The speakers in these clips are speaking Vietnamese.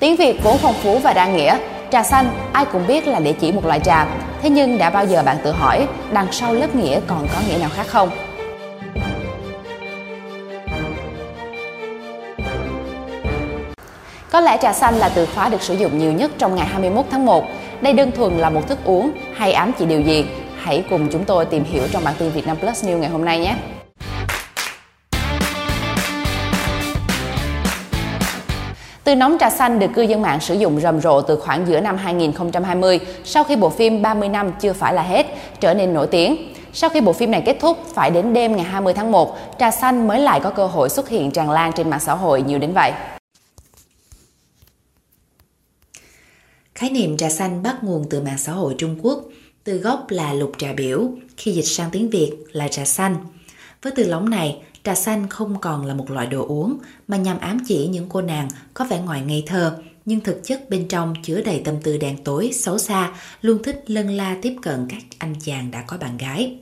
Tiếng Việt vốn phong phú và đa nghĩa. Trà xanh, ai cũng biết là để chỉ một loại trà. Thế nhưng đã bao giờ bạn tự hỏi, đằng sau lớp nghĩa còn có nghĩa nào khác không? Có lẽ trà xanh là từ khóa được sử dụng nhiều nhất trong ngày 21 tháng 1. Đây đơn thuần là một thức uống, hay ám chỉ điều gì? Hãy cùng chúng tôi tìm hiểu trong bản tin Việt Nam Plus News ngày hôm nay nhé. Từ nóng trà xanh được cư dân mạng sử dụng rầm rộ từ khoảng giữa năm 2020, sau khi bộ phim 30 năm chưa phải là hết trở nên nổi tiếng. Sau khi bộ phim này kết thúc, phải đến đêm ngày 20 tháng 1, trà xanh mới lại có cơ hội xuất hiện tràn lan trên mạng xã hội nhiều đến vậy. Khái niệm trà xanh bắt nguồn từ mạng xã hội Trung Quốc, từ gốc là lục trà biểu, khi dịch sang tiếng Việt là trà xanh. Với từ lóng này, trà xanh không còn là một loại đồ uống mà nhằm ám chỉ những cô nàng có vẻ ngoài ngây thơ nhưng thực chất bên trong chứa đầy tâm tư đen tối, xấu xa, luôn thích lân la tiếp cận các anh chàng đã có bạn gái.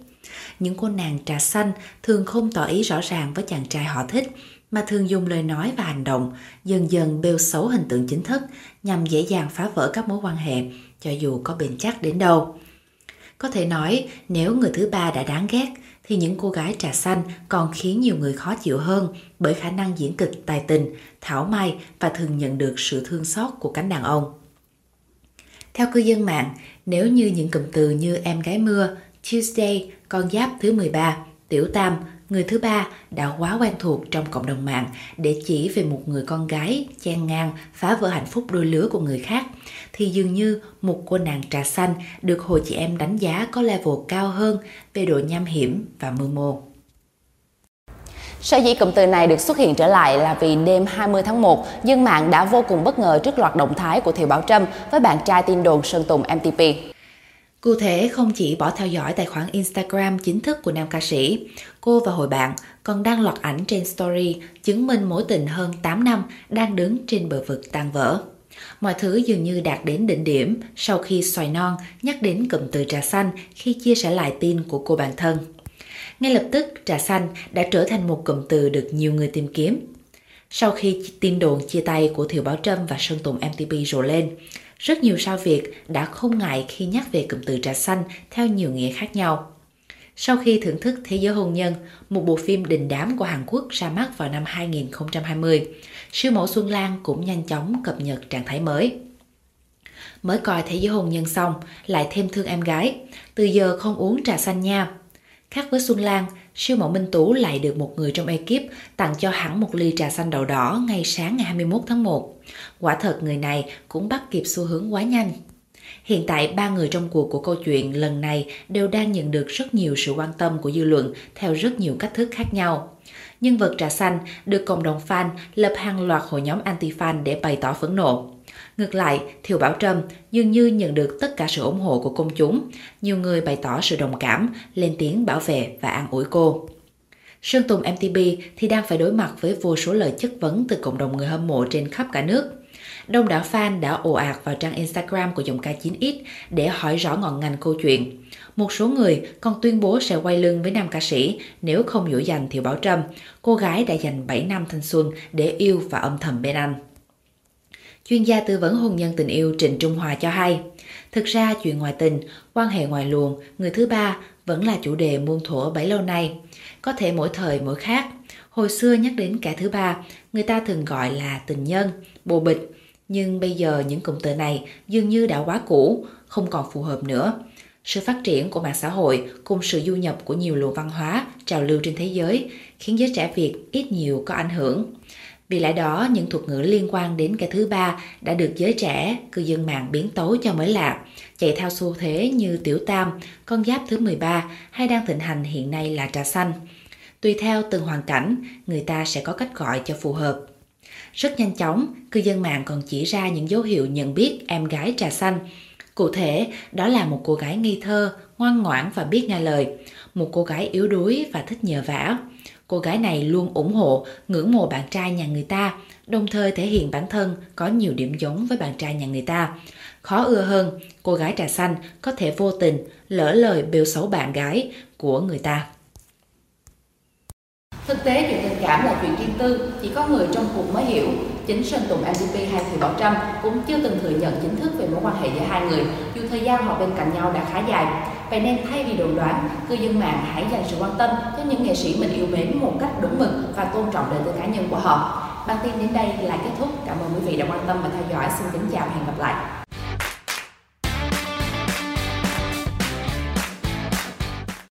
Những cô nàng trà xanh thường không tỏ ý rõ ràng với chàng trai họ thích mà thường dùng lời nói và hành động dần dần bêu xấu hình tượng chính thức nhằm dễ dàng phá vỡ các mối quan hệ cho dù có bền chắc đến đâu. Có thể nói nếu người thứ ba đã đáng ghét thì những cô gái trà xanh còn khiến nhiều người khó chịu hơn bởi khả năng diễn kịch tài tình, thảo mai và thường nhận được sự thương xót của cánh đàn ông. Theo cư dân mạng, nếu như những cụm từ như em gái mưa, Tuesday, con giáp thứ 13, tiểu tam, người thứ ba đã quá quen thuộc trong cộng đồng mạng để chỉ về một người con gái chen ngang phá vỡ hạnh phúc đôi lứa của người khác thì dường như một cô nàng trà xanh được hội chị em đánh giá có level cao hơn về độ nham hiểm và mưu mô. Sở dĩ cụm từ này được xuất hiện trở lại là vì đêm 20 tháng 1, dân mạng đã vô cùng bất ngờ trước loạt động thái của Thiều Bảo Trâm với bạn trai tin đồn Sơn Tùng MTP. Cụ thể không chỉ bỏ theo dõi tài khoản Instagram chính thức của nam ca sĩ, cô và hội bạn còn đăng loạt ảnh trên story chứng minh mối tình hơn 8 năm đang đứng trên bờ vực tan vỡ. Mọi thứ dường như đạt đến đỉnh điểm sau khi xoài non nhắc đến cụm từ trà xanh khi chia sẻ lại tin của cô bạn thân. Ngay lập tức, trà xanh đã trở thành một cụm từ được nhiều người tìm kiếm. Sau khi tin đồn chia tay của Thiều Bảo Trâm và Sơn Tùng MTP rộ lên, rất nhiều sao Việt đã không ngại khi nhắc về cụm từ trà xanh theo nhiều nghĩa khác nhau. Sau khi thưởng thức Thế giới hôn nhân, một bộ phim đình đám của Hàn Quốc ra mắt vào năm 2020, siêu mẫu Xuân Lan cũng nhanh chóng cập nhật trạng thái mới. Mới coi Thế giới hôn nhân xong, lại thêm thương em gái, từ giờ không uống trà xanh nha. Khác với Xuân Lan, siêu mẫu Minh Tú lại được một người trong ekip tặng cho hẳn một ly trà xanh đậu đỏ ngay sáng ngày 21 tháng 1. Quả thật người này cũng bắt kịp xu hướng quá nhanh. Hiện tại, ba người trong cuộc của câu chuyện lần này đều đang nhận được rất nhiều sự quan tâm của dư luận theo rất nhiều cách thức khác nhau. Nhân vật trà xanh được cộng đồng fan lập hàng loạt hội nhóm anti-fan để bày tỏ phẫn nộ. Ngược lại, Thiều Bảo Trâm dường như nhận được tất cả sự ủng hộ của công chúng. Nhiều người bày tỏ sự đồng cảm, lên tiếng bảo vệ và an ủi cô. Sơn Tùng MTP thì đang phải đối mặt với vô số lời chất vấn từ cộng đồng người hâm mộ trên khắp cả nước. Đông đảo fan đã ồ ạt vào trang Instagram của giọng ca 9X để hỏi rõ ngọn ngành câu chuyện. Một số người còn tuyên bố sẽ quay lưng với nam ca sĩ nếu không dỗ dành Thiệu Bảo Trâm, cô gái đã dành 7 năm thanh xuân để yêu và âm thầm bên anh. Chuyên gia tư vấn hôn nhân tình yêu Trịnh Trung Hòa cho hay, thực ra chuyện ngoại tình, quan hệ ngoài luồng, người thứ ba vẫn là chủ đề muôn thuở bấy lâu nay. Có thể mỗi thời mỗi khác. Hồi xưa nhắc đến kẻ thứ ba, người ta thường gọi là tình nhân, bồ bịch. Nhưng bây giờ những cụm từ này dường như đã quá cũ, không còn phù hợp nữa. Sự phát triển của mạng xã hội cùng sự du nhập của nhiều luồng văn hóa, trào lưu trên thế giới khiến giới trẻ Việt ít nhiều có ảnh hưởng. Vì lẽ đó, những thuật ngữ liên quan đến cái thứ ba đã được giới trẻ, cư dân mạng biến tấu cho mới lạ, chạy theo xu thế như tiểu tam, con giáp thứ 13 hay đang thịnh hành hiện nay là trà xanh. Tùy theo từng hoàn cảnh, người ta sẽ có cách gọi cho phù hợp. Rất nhanh chóng, cư dân mạng còn chỉ ra những dấu hiệu nhận biết em gái trà xanh. Cụ thể, đó là một cô gái nghi thơ, ngoan ngoãn và biết nghe lời, một cô gái yếu đuối và thích nhờ vả. Cô gái này luôn ủng hộ, ngưỡng mộ bạn trai nhà người ta, đồng thời thể hiện bản thân có nhiều điểm giống với bạn trai nhà người ta. Khó ưa hơn, cô gái trà xanh có thể vô tình lỡ lời bêu xấu bạn gái của người ta. Thực tế chuyện tình cảm là chuyện riêng tư, chỉ có người trong cuộc mới hiểu. chính Sơn Tùng MVP hay Thùy Bảo Trâm cũng chưa từng thừa nhận chính thức về mối quan hệ giữa hai người, dù thời gian họ bên cạnh nhau đã khá dài. Vậy nên thay vì đồn đoán, cư dân mạng hãy dành sự quan tâm cho những nghệ sĩ mình yêu mến một cách đúng mực và tôn trọng đời tư cá nhân của họ. Bản tin đến đây là kết thúc. Cảm ơn quý vị đã quan tâm và theo dõi. Xin kính chào và hẹn gặp lại.